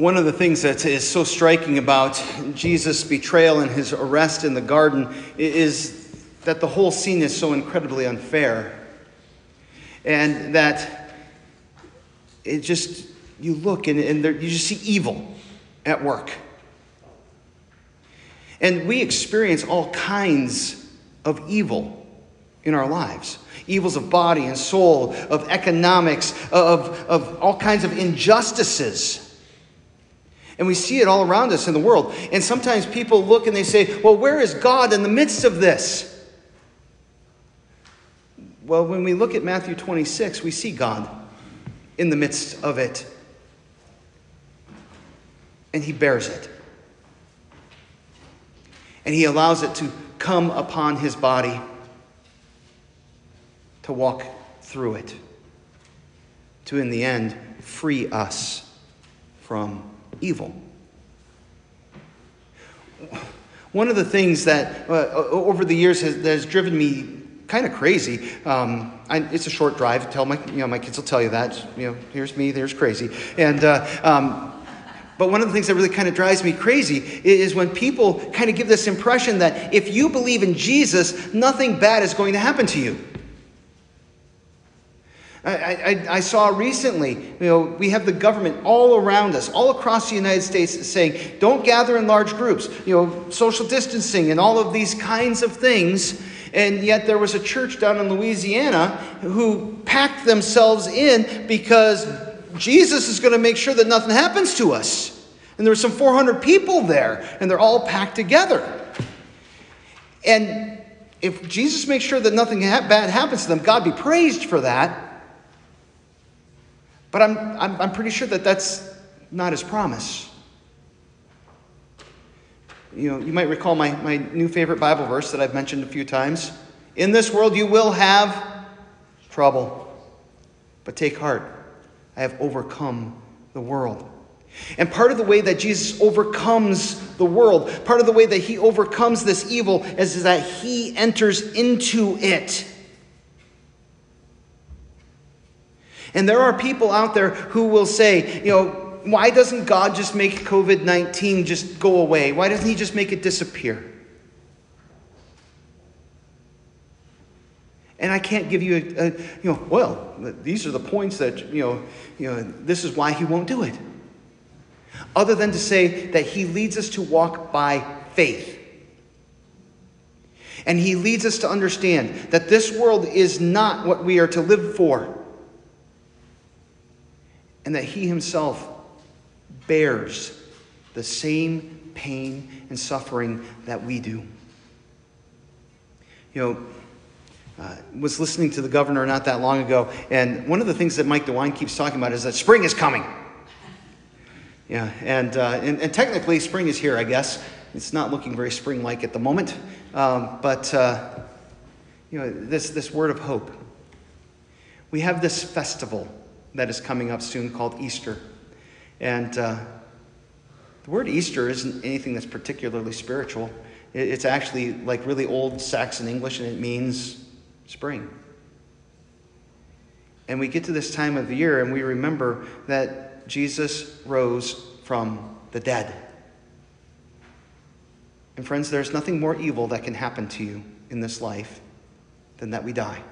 One of the things that is so striking about Jesus' betrayal and his arrest in the garden is that the whole scene is so incredibly unfair. And that it just, you look and, and there, you just see evil at work. And we experience all kinds of evil in our lives evils of body and soul, of economics, of, of all kinds of injustices. And we see it all around us in the world. And sometimes people look and they say, Well, where is God in the midst of this? Well, when we look at Matthew 26, we see God in the midst of it. And He bears it. And He allows it to come upon His body to walk through it, to in the end free us from evil. One of the things that uh, over the years has, has driven me kind of crazy. Um, I, it's a short drive. Tell my, you know, my kids will tell you that. You know, here's me, there's crazy. And, uh, um, but one of the things that really kind of drives me crazy is when people kind of give this impression that if you believe in Jesus, nothing bad is going to happen to you. I, I, I, saw recently, you know, we have the government all around us, all across the United States, saying, don't gather in large groups, you know, social distancing and all of these kinds of things. And yet there was a church down in Louisiana who packed themselves in because Jesus is going to make sure that nothing happens to us. And there were some 400 people there, and they're all packed together. And if Jesus makes sure that nothing bad happens to them, God be praised for that. But I'm, I'm, I'm pretty sure that that's not his promise. You know, you might recall my, my new favorite Bible verse that I've mentioned a few times. In this world you will have trouble, but take heart. I have overcome the world. And part of the way that Jesus overcomes the world, part of the way that he overcomes this evil, is that he enters into it. And there are people out there who will say, you know, why doesn't God just make COVID 19 just go away? Why doesn't He just make it disappear? And I can't give you a, a, you know, well, these are the points that, you know, you know, this is why He won't do it. Other than to say that He leads us to walk by faith. And He leads us to understand that this world is not what we are to live for and that he himself bears the same pain and suffering that we do. You know, uh, was listening to the governor not that long ago, and one of the things that Mike DeWine keeps talking about is that spring is coming. Yeah, and, uh, and, and, technically, spring is here, I guess. It's not looking very spring like at the moment, um, but uh, you know, this, this word of hope. We have this festival that is coming up soon called Easter. And uh, the word Easter isn't anything that's particularly spiritual. It's actually like really old Saxon English, and it means spring. And we get to this time of the year, and we remember that Jesus rose from the dead. And friends, there's nothing more evil that can happen to you in this life than that we die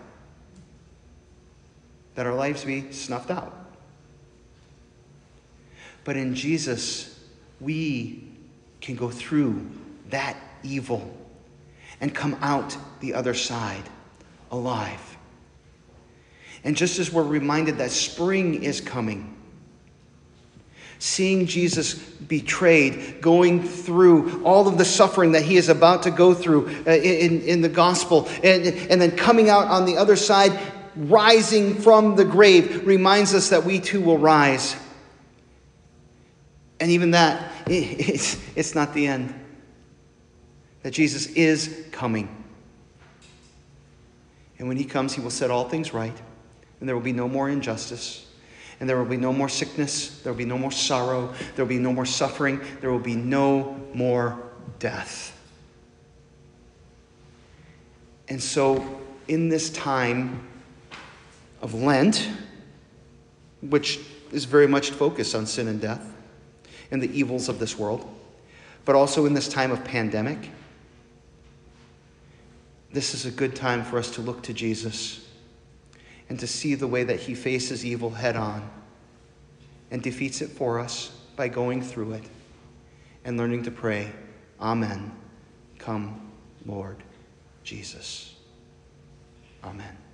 that our lives be snuffed out. But in Jesus, we can go through that evil and come out the other side alive. And just as we're reminded that spring is coming, seeing Jesus betrayed, going through all of the suffering that he is about to go through uh, in, in the gospel, and, and then coming out on the other side rising from the grave reminds us that we too will rise. And even that, it's, it's not the end. That Jesus is coming. And when he comes, he will set all things right, and there will be no more injustice. And there will be no more sickness. There will be no more sorrow. There will be no more suffering. There will be no more death. And so, in this time of Lent, which is very much focused on sin and death. and the evils of this world, but also in this time of pandemic. This is a good time for us to look to Jesus and to see the way that he faces evil head on and defeats it for us by going through it and learning to pray, Amen. Come, Lord Jesus. Amen.